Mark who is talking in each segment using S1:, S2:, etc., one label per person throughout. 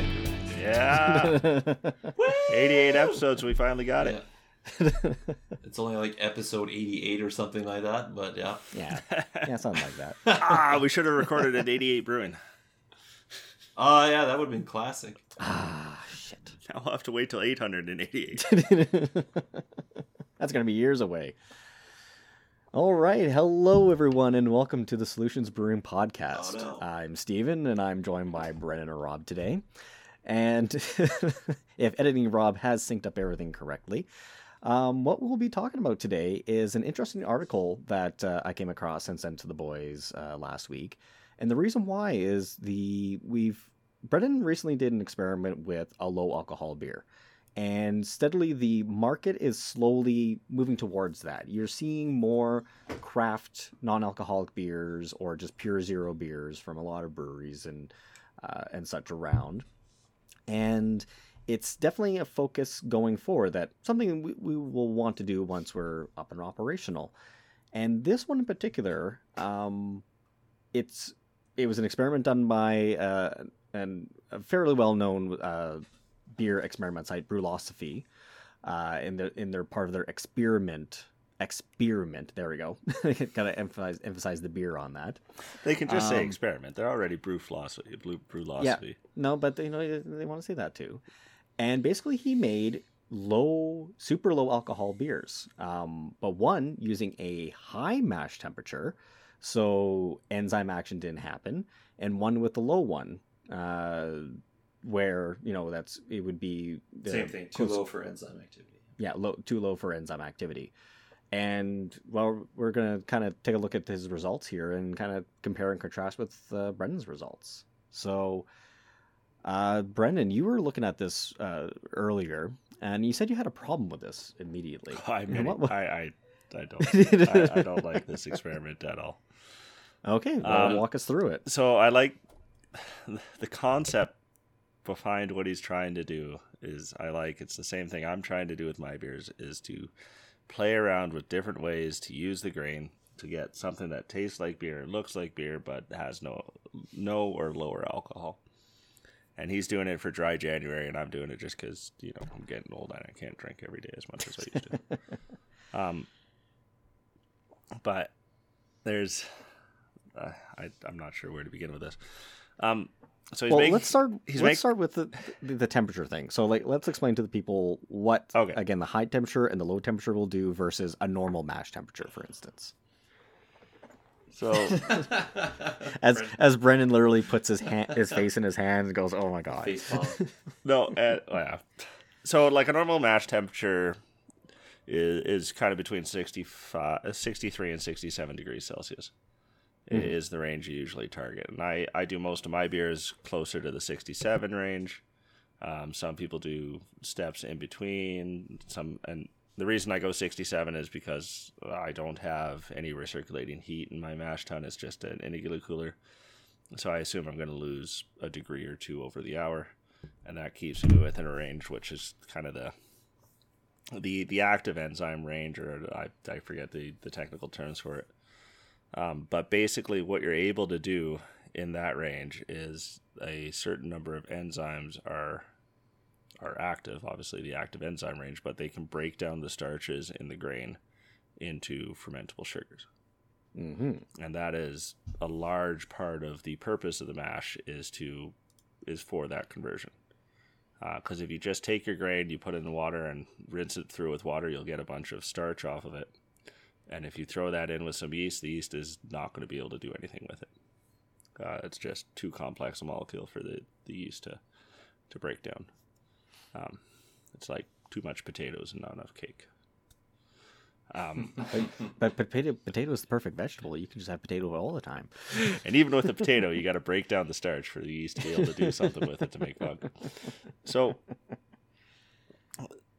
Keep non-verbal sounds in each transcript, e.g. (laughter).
S1: synchronized.
S2: Yeah. (laughs) 88 episodes, we finally got it.
S1: It's only like episode 88 or something like that, but yeah.
S3: Yeah, yeah, something like that. (laughs)
S2: ah, we should have recorded at 88 Brewing.
S1: Oh, yeah, that would have been classic.
S3: Ah, shit.
S2: Now we'll have to wait till 888. (laughs)
S3: That's gonna be years away. All right, hello everyone, and welcome to the Solutions Brewing Podcast.
S1: Oh, no.
S3: I'm Steven, and I'm joined by Brennan and Rob today. And (laughs) if editing Rob has synced up everything correctly, um, what we'll be talking about today is an interesting article that uh, I came across and sent to the boys uh, last week. And the reason why is the we've Brennan recently did an experiment with a low alcohol beer. And steadily, the market is slowly moving towards that. You're seeing more craft non alcoholic beers or just pure zero beers from a lot of breweries and, uh, and such around. And it's definitely a focus going forward that something we, we will want to do once we're up and operational. And this one in particular, um, it's it was an experiment done by uh, an, a fairly well known uh, beer experiment site, Brewlosophy, uh, in their in their part of their experiment experiment. There we go. (laughs) Gotta emphasize emphasize the beer on that.
S2: They can just say
S3: Um,
S2: experiment. They're already brew philosophy. Brew, brewlosophy.
S3: Yeah, no, but you know they want to say that too. And basically, he made low, super low alcohol beers, um, but one using a high mash temperature, so enzyme action didn't happen, and one with a low one, uh, where you know that's it would be the
S1: Same thing, too
S3: close-
S1: low for enzyme activity.
S3: yeah, low, too low for enzyme activity. And well, we're gonna kind of take a look at his results here and kind of compare and contrast with uh, Brendan's results. So, uh, Brendan, you were looking at this uh, earlier, and you said you had a problem with this immediately. (laughs)
S2: I mean,
S3: what-
S2: I, I, I don't, (laughs) I, I don't like this experiment at all.
S3: Okay, well,
S2: Uh,
S3: walk us through it.
S2: So I like (sighs) the concept behind what he's trying to do. Is I like it's the same thing I'm trying to do with my beers is to play around with different ways to use the grain to get something that tastes like beer, looks like beer, but has no no or lower alcohol. And he's doing it for dry January, and I'm doing it just because you know I'm getting old and I can't drink every day as much as I used to. (laughs) um, but there's uh, I, I'm not sure where to begin with this. Um, so he's
S3: Well,
S2: making,
S3: let's start.
S2: he's
S3: let's
S2: make-
S3: start with the, the the temperature thing. So, like, let's explain to the people what
S2: Okay.
S3: again the high temperature and the low temperature will do versus a normal mash temperature, for instance.
S2: So (laughs)
S3: As as Brendan literally puts his hand, his face in his hand and goes, "Oh my god!"
S1: Face palm. (laughs)
S2: no, uh, yeah. So like a normal mash temperature is, is kind of between 65, uh, 63 and 67 degrees Celsius.
S3: Mhm.
S2: Is the range you usually target, and I I do most of my beers closer to the 67 range. Um, some people do steps in between. Some and the reason I go 67 is because I don't have any recirculating heat in my mash tun. It's just an igloo cooler, so I assume I'm going to lose a degree or two over the hour, and that keeps me within a range, which is kind of the the the active enzyme range, or I I forget the the technical terms for it. Um, but basically, what you're able to do in that range is a certain number of enzymes are are active. Obviously, the active enzyme range, but they can break down the starches in the grain into fermentable sugars.
S3: Hmm
S2: and that is a large part of the purpose of the mash is to is for that conversion. Because if you just take your grain you put it in the water and rinse it through with water you'll get a bunch of starch off of it and if you throw that in with some yeast the yeast is not going to be able to do anything with it uh, it's just too complex a molecule for the, the yeast to, to break down um, it's like too much potatoes and not enough cake um, (laughs)
S3: But, but potato potato is the perfect vegetable. You can just have potato all the time. (laughs)
S2: And even with a potato, you got to break down the starch for the yeast to be able to do something with it to make vodka. So,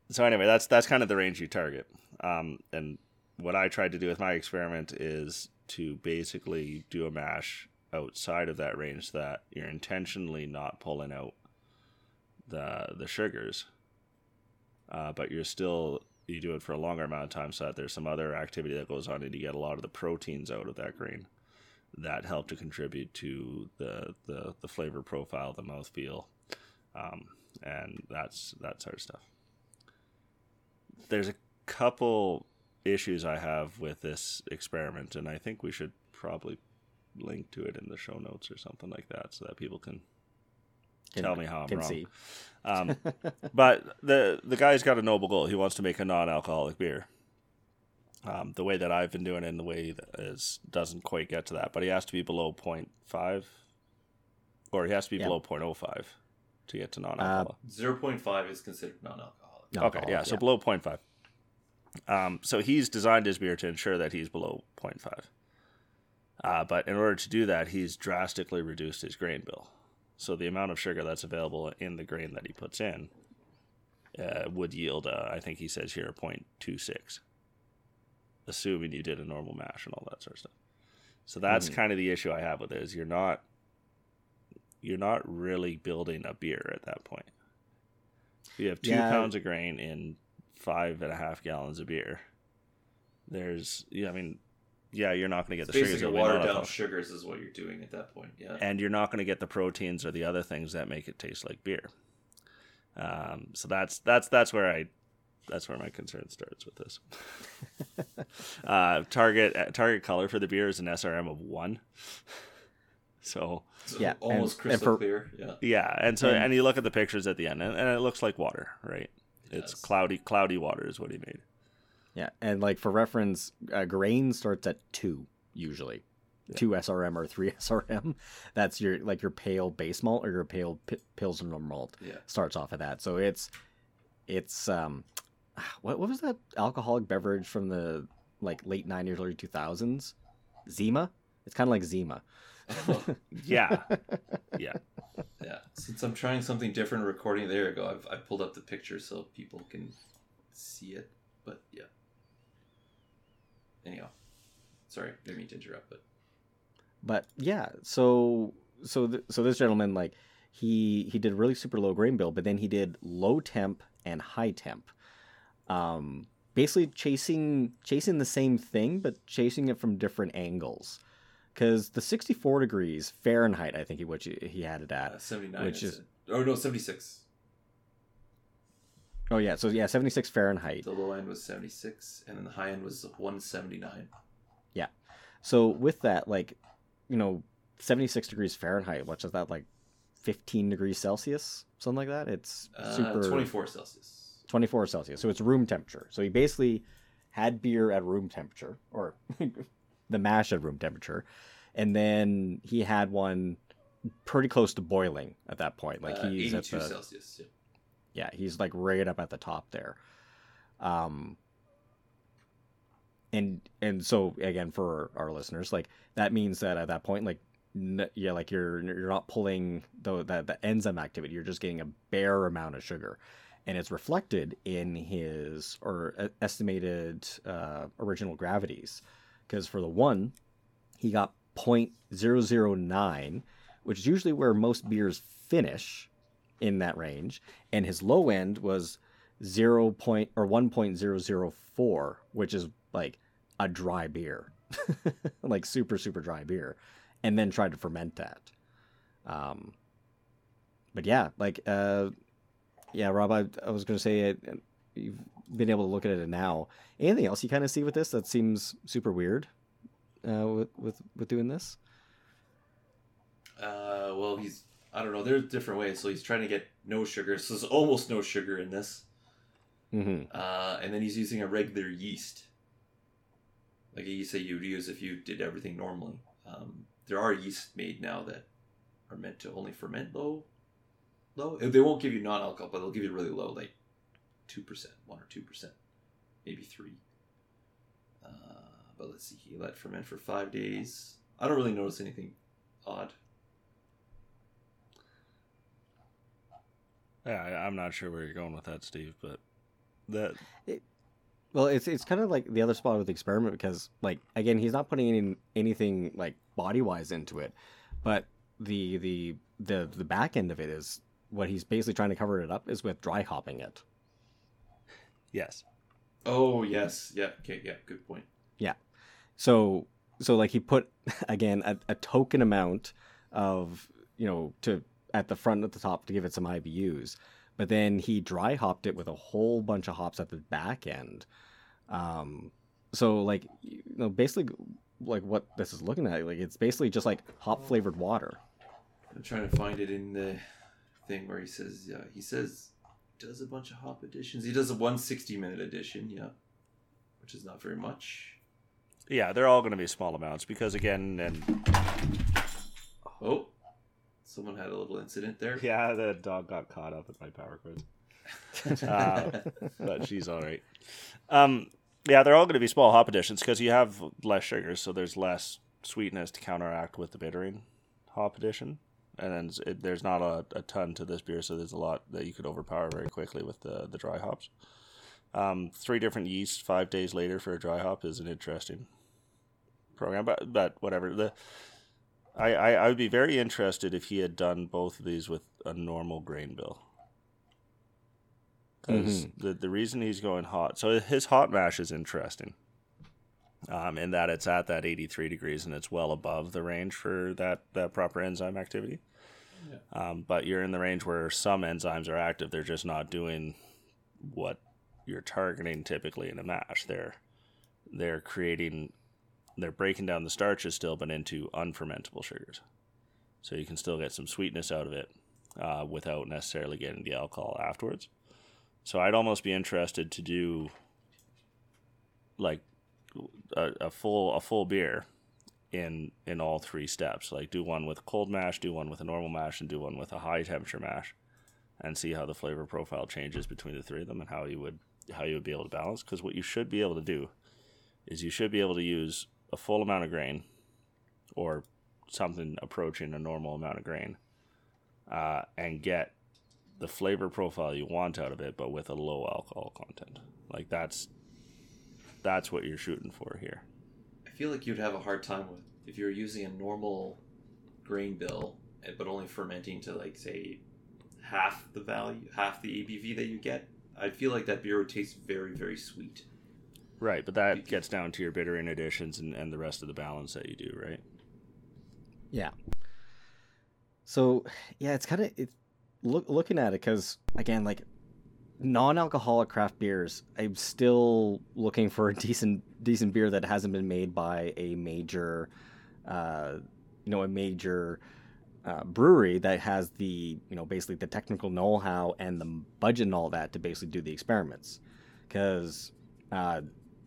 S2: so anyway, that's that's kind of the range you target. Um, and what I tried to do with my experiment is to basically do a mash outside of that range that you're intentionally not pulling out the the sugars, uh, but you're still you do it for a longer amount of time so that there's some other activity that goes on and you get a lot of the proteins out of that grain that help to contribute to the the, the flavor profile, the mouthfeel, um, and that's that sort of stuff. There's a couple issues I have with this experiment, and I think we should probably link to it in the show notes or something like that, so that people can,
S3: Can-
S2: tell me how I'm
S3: can
S2: wrong.
S3: see.
S2: Um, (laughs) but the the guy's got a noble goal. He wants to make a non-alcoholic beer. Um, the way that I've been doing it, and the way that is doesn't quite get to that, but he has to be below 0.5, or he has to be
S3: Yeah.
S2: below 0.05 to get to non-alcoholic.
S1: Zero point five is considered non-alcoholic.
S3: No,
S2: okay, yeah,
S3: alcohol,
S2: so below 0.5. Um, so he's designed his beer to ensure that he's below 0.5. Uh, but in order to do that, he's drastically reduced his grain bill. So the amount of sugar that's available in the grain that he puts in uh, would yield, uh, I think he says here, 0.26, assuming you did a normal mash and all that sort of stuff. So that's
S3: Mhm.
S2: kind of the issue I have with it is you're not you're not really building a beer at that point. You have two
S3: Yeah.
S2: pounds of grain in five and a half gallons of beer, there's yeah, I mean, yeah, you're not going to get
S1: It's
S2: the sugars
S1: basically watered down
S2: of.
S1: sugars is what you're doing at that point. Yeah.
S2: and you're not going to get the proteins or the other things that make it taste like beer. Um, so that's that's that's where I that's where my concern starts with this. (laughs) uh, target uh, target color for the beer is an SRM of one. So
S1: So
S3: Yeah,
S1: almost
S3: and- and
S1: crystal
S3: for-
S1: clear. Yeah.
S2: yeah, and so
S3: And-
S2: and you look at the pictures at the end, and, and it looks like water, right?
S1: It
S2: It's cloudy cloudy water is what he made.
S3: Yeah, and like for reference, uh, grain starts at two usually,
S2: Yeah.
S3: two SRM or three (laughs) SRM. That's your like your pale base malt or your pale p- pilsner malt
S1: Yeah.
S3: starts off of that. So it's it's um, what what was that alcoholic beverage from the like late nineties, early two thousands? Zima. It's kind of like Zima. (laughs)
S2: Yeah, yeah.
S1: Yeah. Since I'm trying something different recording, there you go. I've, I pulled up the picture so people can see it. But yeah. Anyhow. Sorry, didn't mean to interrupt, but
S3: But yeah, so so th- so this gentleman like he he did really super low grain bill, but then he did low temp and high temp. Um, basically chasing chasing the same thing, but chasing it from different angles. Because the 64 degrees Fahrenheit, I think he which he had it
S1: uh,
S3: at.
S1: 79
S3: Which
S1: is it. Oh no, 76.
S3: Oh yeah, so yeah, 76 Fahrenheit.
S1: The low end was 76 and then the high end was 179.
S3: Yeah, So with that, like, you know, 76 degrees Fahrenheit, which is that like 15 degrees Celsius, something like that. It's
S1: Uh,
S3: super
S1: 24 Celsius.
S3: 24 Celsius. So it's room temperature. So he basically had beer at room temperature, or (laughs) the mash at room temperature, and then he had one pretty close to boiling at that point. Like
S1: uh,
S3: he's at
S1: 82
S3: the
S1: Celsius. Yeah.
S3: yeah, he's like right up at the top there. Um, and and so again for our listeners, like that means that at that point, like n- yeah, like you're you're not pulling the, the the enzyme activity. You're just getting a bare amount of sugar, and it's reflected in his or uh, estimated uh, original gravities. Because for the one, he got 0.009, which is usually where most beers finish in that range, and his low end was zero point or one point zero zero four, which is like a dry beer, (laughs) like super super dry beer, and then tried to ferment that. Um, but yeah, like uh, yeah, Rob, I, I was gonna say it. You've been able to look at it now. Anything else you kind of see with this that seems super weird uh, with with with doing this?
S1: Uh, well, he's I don't know. There's different ways. So he's trying to get no sugar. So there's almost no sugar in this.
S3: Mm-hmm.
S1: Uh, and then he's using a regular yeast, like a yeast that you'd use if you did everything normally. Um, there are yeast made now that are meant to only ferment low. Low. They won't give you non-alcohol, but they'll give you really low, like two percent, one or two percent, maybe three. Uh, but let's see. He let ferment for five days. I don't really notice anything odd.
S2: Yeah, I, I'm not sure where you're going with that, Steve, but that
S3: Well, it's it's kind of like the other spot with the experiment because, like, again, he's not putting any anything like body wise into it, but the the the the back end of it is what he's basically trying to cover it up is with dry hopping it.
S2: Yes,
S1: Oh yes, yeah, okay, yeah, good point.
S3: Yeah, so so like he put (laughs) again a, a token amount of you know to at the front at the top to give it some IBUs, but then he dry hopped it with a whole bunch of hops at the back end. Um, so like you know basically like what this is looking at like it's basically just like hop flavored water.
S1: I'm trying to find it in the thing where he says, yeah, he says does a bunch of hop additions. He does a 160 minute addition, yeah, which is not very much.
S2: Yeah, they're all going to be small amounts because again, and
S1: Oh, someone had a little incident there. (laughs)
S2: yeah, the dog got caught up with my power cords. uh, (laughs) but she's all right. Um, yeah, they're all going to be small hop additions because you have less sugars, so there's less sweetness to counteract with the bittering hop addition. And then it, there's not a, a ton to this beer, so there's a lot that you could overpower very quickly with the the dry hops. Um, three different yeasts five days later for a dry hop is an interesting program, but but whatever. The I, I, I would be very interested if he had done both of these with a normal grain bill. Because the, the reason he's going hot, so his hot mash is interesting. Um, in that it's at that 83 degrees and it's well above the range for that, that proper enzyme activity. Um, but you're in the range where some enzymes are active. They're just not doing what you're targeting typically in a mash. They're they're creating they're breaking down the starches still, but into unfermentable sugars. So you can still get some sweetness out of it uh, without necessarily getting the alcohol afterwards. So I'd almost be interested to do like a, a full a full beer in in all three steps. Like do one with cold mash, do one with a normal mash, and do one with a high temperature mash, and see how the flavor profile changes between the three of them and how you would how you would be able to balance. Because what you should be able to do is you should be able to use a full amount of grain or something approaching a normal amount of grain uh, and get the flavor profile you want out of it but with a low alcohol content like that's that's what you're shooting for here
S1: feel like you'd have a hard time with if you're using a normal grain bill, eh, but only fermenting to like say half the value, half the ABV that you get. I feel like that beer would taste very, very sweet.
S2: right but that gets down to your bittering additions and, and the rest of the balance that you do right
S3: Yeah. So yeah, it's kind of it. Look looking at it because again, like non-alcoholic craft beers, I'm still looking for a (laughs) decent decent beer that hasn't been made by a major, uh, you know, a major uh, brewery that has the you know basically the technical know-how and the budget and all that to basically do the experiments. Because uh,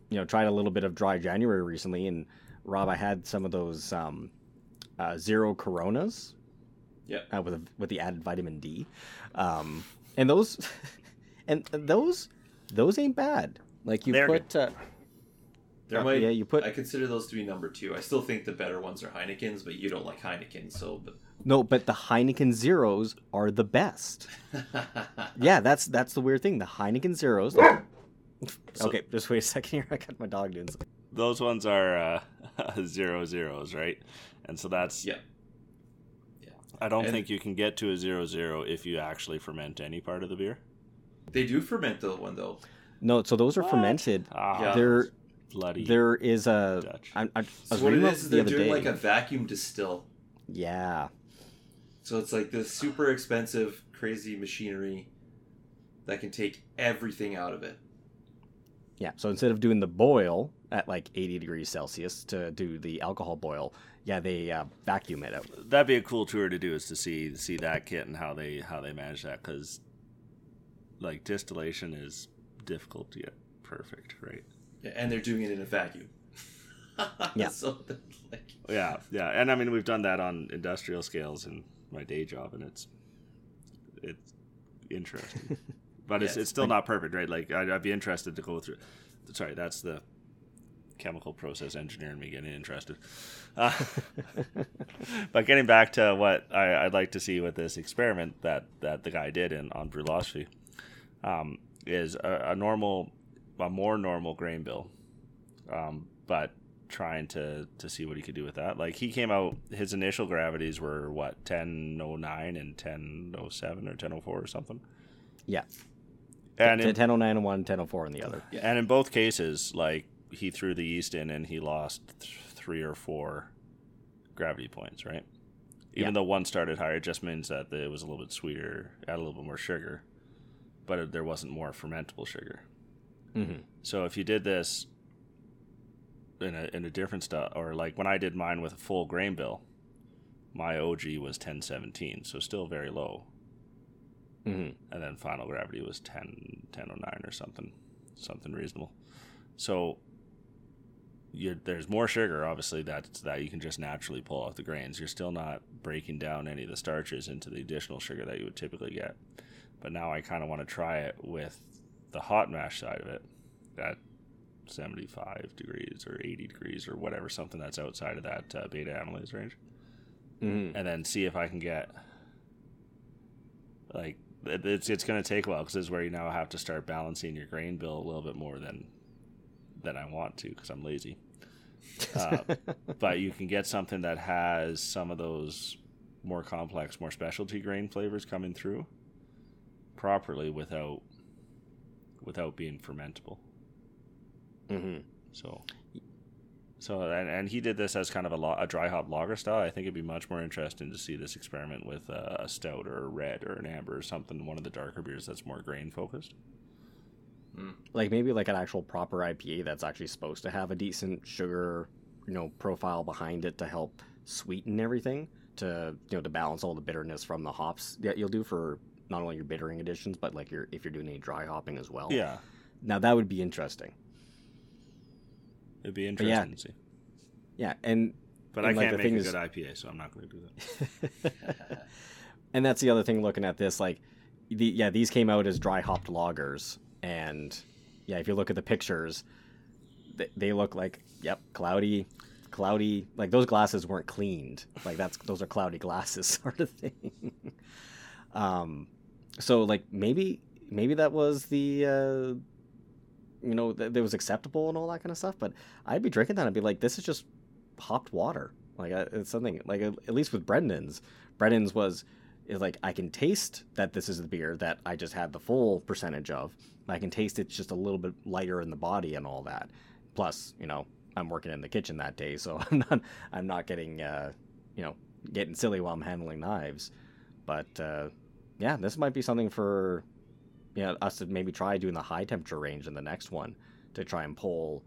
S3: you know, tried a little bit of dry January recently, and Rob, I had some of those um, uh, zero Coronas
S1: Yep.
S3: uh, with a, with the added vitamin D, um, and those (laughs) and those those ain't bad. Like you
S2: They're
S3: put uh,
S1: There
S3: Uh,
S1: might,
S3: yeah, you put-
S1: I consider those to be number two. I still think the better ones are Heinekens, but you don't like Heineken, so. But
S3: no, but the Heineken zeros are the best. (laughs) Yeah, that's that's the weird thing. The Heineken zeros. (laughs)
S2: So-
S3: okay, just wait a second here. (laughs) I got my dog doing something.
S2: those ones are uh, zero zeros right and so that's
S1: yeah,
S2: i don't
S1: And-
S2: think you can get to a zero zero if you actually ferment any part of the beer
S1: they do ferment the one though.
S3: No, so those are
S2: What?
S3: fermented.
S2: ah,
S1: Yeah.
S3: There
S2: bloody
S3: there is a.
S2: Dutch.
S3: I, I, I
S1: So what it
S3: reading
S1: is
S3: up
S1: is
S3: the
S1: they're
S3: other
S1: doing
S3: day.
S1: like a vacuum distill.
S3: Yeah,
S1: So it's like this super expensive, crazy machinery that can take everything out of it.
S3: Yeah, so instead of doing the boil at like 80 degrees Celsius to do the alcohol boil, yeah, they uh, vacuum it out.
S2: that'd be a cool tour to do is to see see that kit and how they how they manage that because like distillation is difficult to get perfect right
S1: Yeah, and they're doing it in a vacuum. (laughs)
S3: Yeah.
S1: so like,
S2: yeah yeah and i mean we've done that on industrial scales in my day job and it's it's interesting (laughs) but it's,
S1: Yes.
S2: it's still not perfect right like I'd, I'd be interested to go through sorry that's the chemical process engineer in me getting interested uh, (laughs) but getting back to what I, i'd like to see with this experiment that that the guy did in on Brewlosophy um, is a, a normal a more normal grain bill um, but trying to to see what he could do with that. Like he came out, his initial gravities were what ten oh nine and ten oh seven or ten oh four or something.
S3: Yeah.
S2: And in,
S3: 1009 on one, 1004 on the other.
S2: and in both cases, like he threw the yeast in and he lost th- three or four gravity points. Right. Even
S3: Yeah.
S2: though one started higher, it just means that it was a little bit sweeter, had a little bit more sugar, but there wasn't more fermentable sugar.
S3: Mm-hmm.
S2: So if you did this in a in a different style, or like when I did mine with a full grain bill, my OG was 1017, so still very low,
S3: Mm-hmm.
S2: and then final gravity was 10 1009 or something, something reasonable. So you there's more sugar, obviously that's that you can just naturally pull off the grains. You're still not breaking down any of the starches into the additional sugar that you would typically get. But now I kind of want to try it with the hot mash side of it at 75 degrees or 80 degrees or whatever, something that's outside of that uh, beta amylase range,
S3: Mm-hmm.
S2: and then see if I can get like it's it's going to take a while because this is where you now have to start balancing your grain bill a little bit more than than I want to because I'm lazy. (laughs) Uh, but you can get something that has some of those more complex, more specialty grain flavors coming through properly without without being fermentable.
S3: mm-hmm.
S2: So, so and, and he did this as kind of a, lo- a dry hop lager style. I think it'd be much more interesting to see this experiment with uh, a stout or a red or an amber or something, one of the darker beers that's more grain focused.
S3: Like maybe like an actual proper IPA that's actually supposed to have a decent sugar, you know, profile behind it to help sweeten everything to you know to balance all the bitterness from the hops that you'll do for not only your bittering additions but like your if you're doing any dry hopping as well.
S2: Yeah,
S3: Now that would be interesting.
S2: it'd be
S3: yeah.
S2: interesting to see.
S3: Yeah, and
S2: But
S3: And,
S2: I
S3: like,
S2: can't
S3: the
S2: make
S3: thing
S2: a
S3: is-
S2: good IPA, so I'm not going to do that. (laughs)
S3: and that's the other thing looking at this like the, yeah these came out as dry hopped lagers, and yeah if you look at the pictures they, they look like yep cloudy cloudy like those glasses weren't cleaned like that's those are cloudy glasses (laughs) sort of thing (laughs) um so like maybe maybe that was the uh you know that that was acceptable and all that kind of stuff but i'd be drinking that i'd be like this is just hopped water. Like uh, it's something like at at least with brendan's brendan's was is like i can taste that this is the beer that i just had the full percentage of. I can taste it's just a little bit lighter in the body and all that. Plus you know i'm working in the kitchen that day so (laughs) i'm not i'm not getting uh you know getting silly while i'm handling knives. But uh yeah this might be something for yeah us to maybe try doing the high temperature range in the next one to try and pull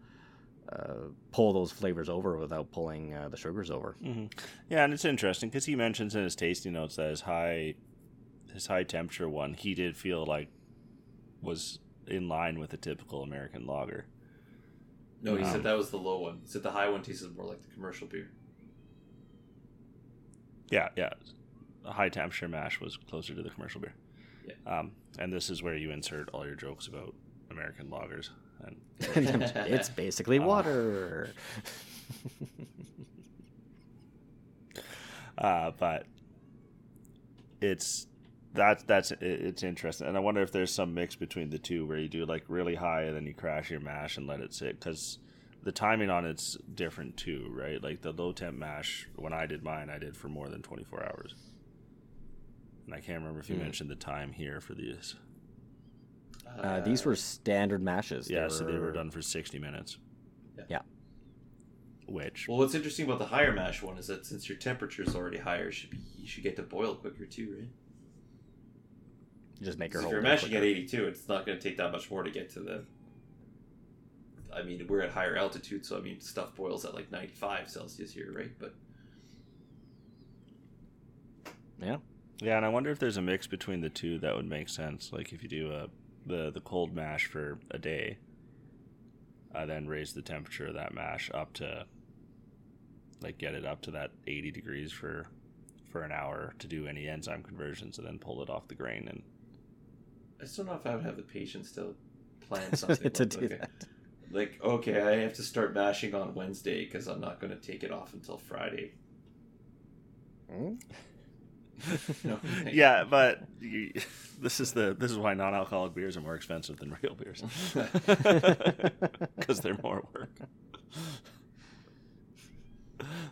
S3: uh, pull those flavors over without pulling uh, the sugars over.
S2: hmm Yeah, and it's interesting because he mentions in his tasting notes that his high, his high temperature one, he did feel like was in line with a typical American lager.
S1: No, he
S2: Um,
S1: said that was the low one. He said the high one tasted more like the commercial beer.
S2: Yeah, yeah. A high temperature mash was closer to the commercial beer.
S1: Yeah.
S2: Um, and this is where you insert all your jokes about American lagers. And (laughs)
S3: it's basically
S2: Uh,
S3: water. (laughs)
S2: uh, but it's that's that's it's interesting, and I wonder if there's some mix between the two where you do like really high and then you crash your mash and let it sit because the timing on it's different too, right? Like the low temp mash when I did mine, I did for more than 24 hours, and I can't remember if you
S3: Hmm.
S2: mentioned the time here for these.
S3: Uh, these were standard mashes.
S2: Yeah, so they were done for 60 minutes.
S1: Yeah.
S3: Yeah.
S2: Which
S1: Well, what's interesting about the higher mash one is that since your temperature is already higher, should be you should get to boil quicker too, right?
S3: Just make her
S1: If you're
S3: it
S1: mashing at 82, it's not going to take that much more to get to the. I mean, we're at higher altitude, so I mean, stuff boils at like 95 Celsius here, right? But
S3: Yeah.
S2: Yeah, and I wonder if there's a mix between the two that would make sense. Like if you do a the the cold mash for a day, uh, then raise the temperature of that mash up to like get it up to that 80 degrees for for an hour to do any enzyme conversions, and then pull it off the grain. And
S1: I just don't know if I would have the patience to plan (laughs) something
S3: to
S1: like,
S3: do
S1: okay,
S3: that.
S1: like okay, I have to start mashing on Wednesday because I'm not going to take it off until Friday.
S3: Hmm? (laughs)
S1: No, (laughs)
S2: yeah, but you, (laughs) this is the this is why non-alcoholic beers are more expensive than real beers because they're more work.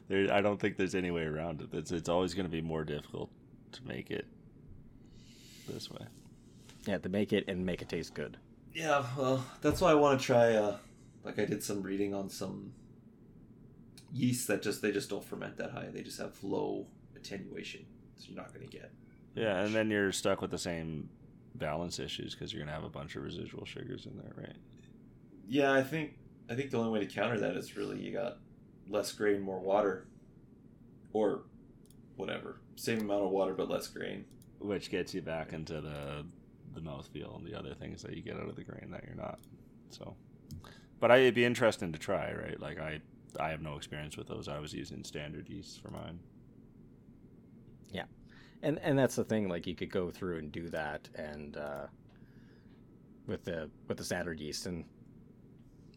S2: There, I don't think there's any way around it. It's, it's always going to be more difficult to make it this way.
S3: Yeah, to make it and make it taste good.
S1: Yeah, well, that's why I want to try. Uh, like I did some reading on some yeast that just they just don't ferment that high. They just have low attenuation, so you're not going to get.
S2: Yeah, and then you're stuck with the same balance issues because you're gonna have a bunch of residual sugars in there, right?
S1: Yeah, I think I think the only way to counter that is really you got less grain, more water, or whatever, same amount of water but less grain.
S2: Which gets you back into the the mouthfeel and the other things that you get out of the grain that you're not. So, but I, it'd be interesting to try, right? Like I I have no experience with those. I was using standard yeast for mine.
S3: Yeah, and and that's the thing. Like you could go through and do that, and uh, with the with the standard yeast, and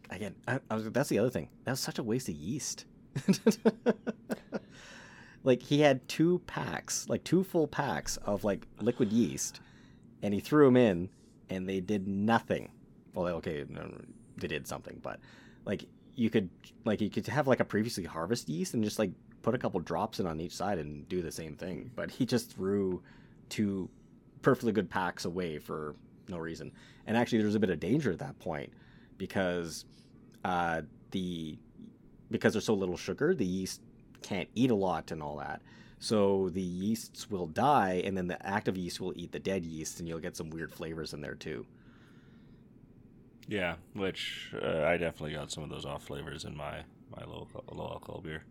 S3: again, I, I was, that's the other thing. That was such a waste of yeast. (laughs) like he had two packs, like two full packs of like liquid yeast, and he threw them in, and they did nothing. Well, okay, they did something, but like you could like you could have like a previously harvest yeast and just like put a couple drops in on each side and do the same thing. But he just threw two perfectly good packs away for no reason. And actually, there's a bit of danger at that point because uh, the because there's so little sugar, the yeast can't eat a lot and all that. So the yeasts will die, and then the active yeast will eat the dead yeast, and you'll get some weird flavors in there too.
S2: Yeah, which uh, I definitely got some of those off flavors in my my low low alcohol beer.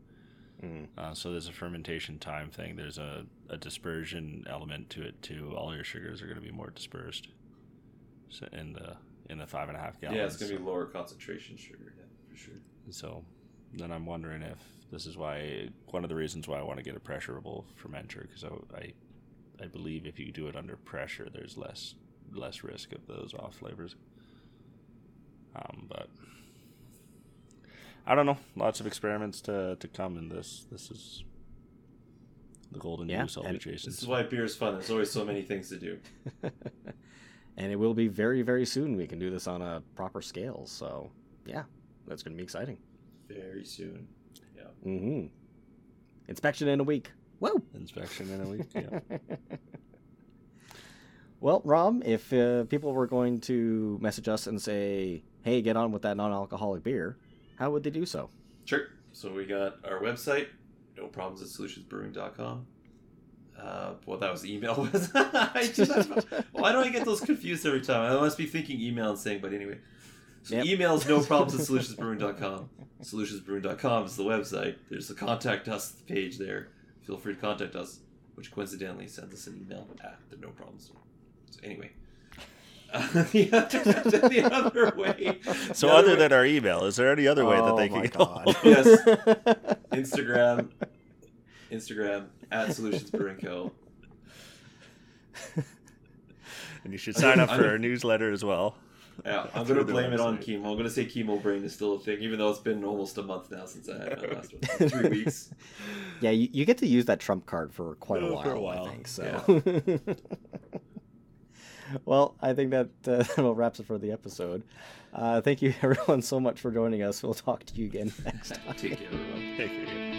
S3: Mm.
S2: Uh, so there's a fermentation time thing. There's a, a dispersion element to it too. All your sugars are going to be more dispersed so in the in the five and a half gallons.
S1: Yeah, it's going to be lower concentration sugar, yeah, for sure.
S2: So then I'm wondering if this is why one of the reasons why I want to get a pressurable fermenter because I, I I believe if you do it under pressure, there's less less risk of those off flavors. Um, but I don't know. Lots of experiments to, to come in this. This is the golden
S3: Yeah,
S2: goose I'll be chasing.
S1: This is why beer is fun. There's always so many things to do. (laughs)
S3: and it will be very, very soon. We can do this on a proper scale. So, yeah, that's going to be exciting.
S1: Very soon. Yeah.
S3: Mm-hmm. Inspection in a week. Whoa!
S2: Inspection in a week. Yeah. (laughs)
S3: Well, Rob, if uh, people were going to message us and say, hey, get on with that non alcoholic beer, how would they do so?
S1: Sure. So we got our website, no problems at solutionsbrewing.com. Uh, well, that was email. Was (laughs) I that- Why do I get those confused every time? I must be thinking email and saying, but anyway. So
S3: Yep.
S1: email is no problems at solutionsbrewing.com. (laughs) Solutionsbrewing.com is the website. There's the contact us page there. Feel free to contact us, which coincidentally sends us an email at the no problems. So anyway. Uh, (laughs) the, other, the other way.
S2: So
S1: other
S2: other
S1: way-
S2: than our email, is there any other way that
S3: Oh
S2: they can get
S3: God.
S2: hold?
S1: Yes. (laughs) Instagram, Instagram at Solutions Brewing Co.
S2: And you should sign up (laughs) for our newsletter as well.
S1: Yeah, I'm gonna blame it on chemo. I'm gonna say chemo brain is still a thing, even though it's been almost a month now since I had my last one. Three weeks.
S3: yeah, you, you get to use that trump card for quite a while,
S2: for a while,
S3: I think. So. Well, I think that uh, (laughs) will wraps it for the episode. Uh, thank you, (laughs) everyone, so much for joining us. We'll talk to you again (laughs) next time.
S1: Take care, everyone.
S2: Take care.